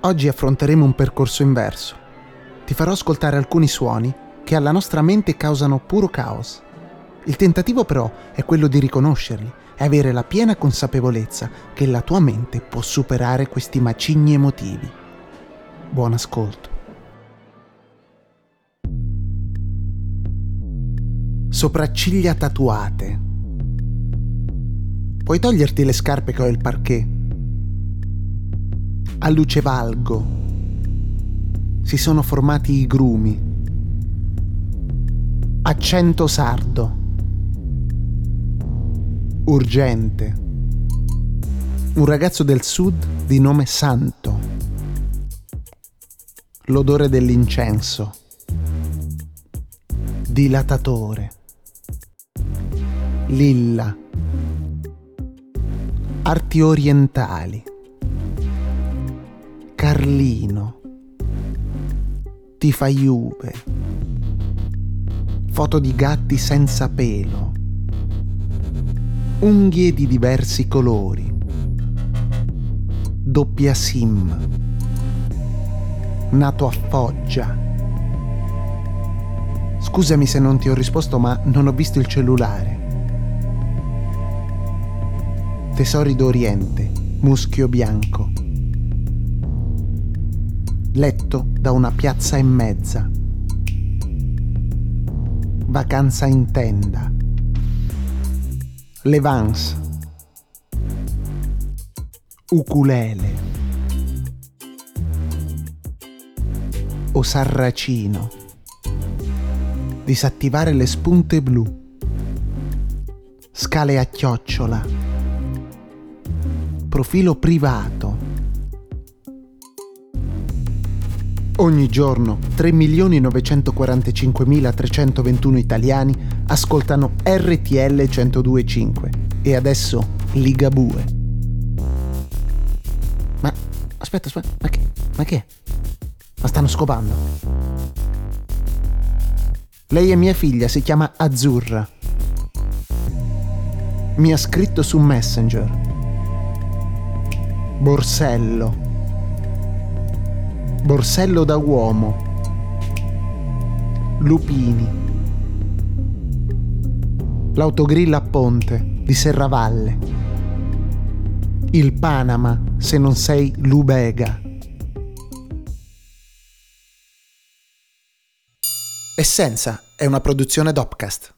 Oggi affronteremo un percorso inverso. Ti farò ascoltare alcuni suoni che alla nostra mente causano puro caos. Il tentativo però è quello di riconoscerli e avere la piena consapevolezza che la tua mente può superare questi macigni emotivi. Buon ascolto. Sopracciglia tatuate. Puoi toglierti le scarpe che ho il parquet. A luce valgo. Si sono formati i grumi. Accento sardo. Urgente. Un ragazzo del sud di nome Santo. L'odore dell'incenso. Dilatatore. Lilla. Arti orientali. Carlino. Tifaiube. Foto di gatti senza pelo. Unghie di diversi colori. Doppia sim. Nato a Foggia. Scusami se non ti ho risposto, ma non ho visto il cellulare. Tesori d'Oriente, muschio bianco. Letto da una piazza e mezza. Vacanza in tenda. Levance. Ukulele. O sarracino. Disattivare le spunte blu. Scale a chiocciola profilo privato. Ogni giorno 3.945.321 italiani ascoltano RTL 102.5 e adesso Ligabue. Ma aspetta, aspetta, ma che? Ma che? Ma stanno scopando. Lei è mia figlia, si chiama Azzurra. Mi ha scritto su Messenger. Borsello. Borsello da uomo. Lupini. L'autogrill a Ponte di Serravalle. Il Panama se non sei Lubega. Essenza è una produzione Dopcast.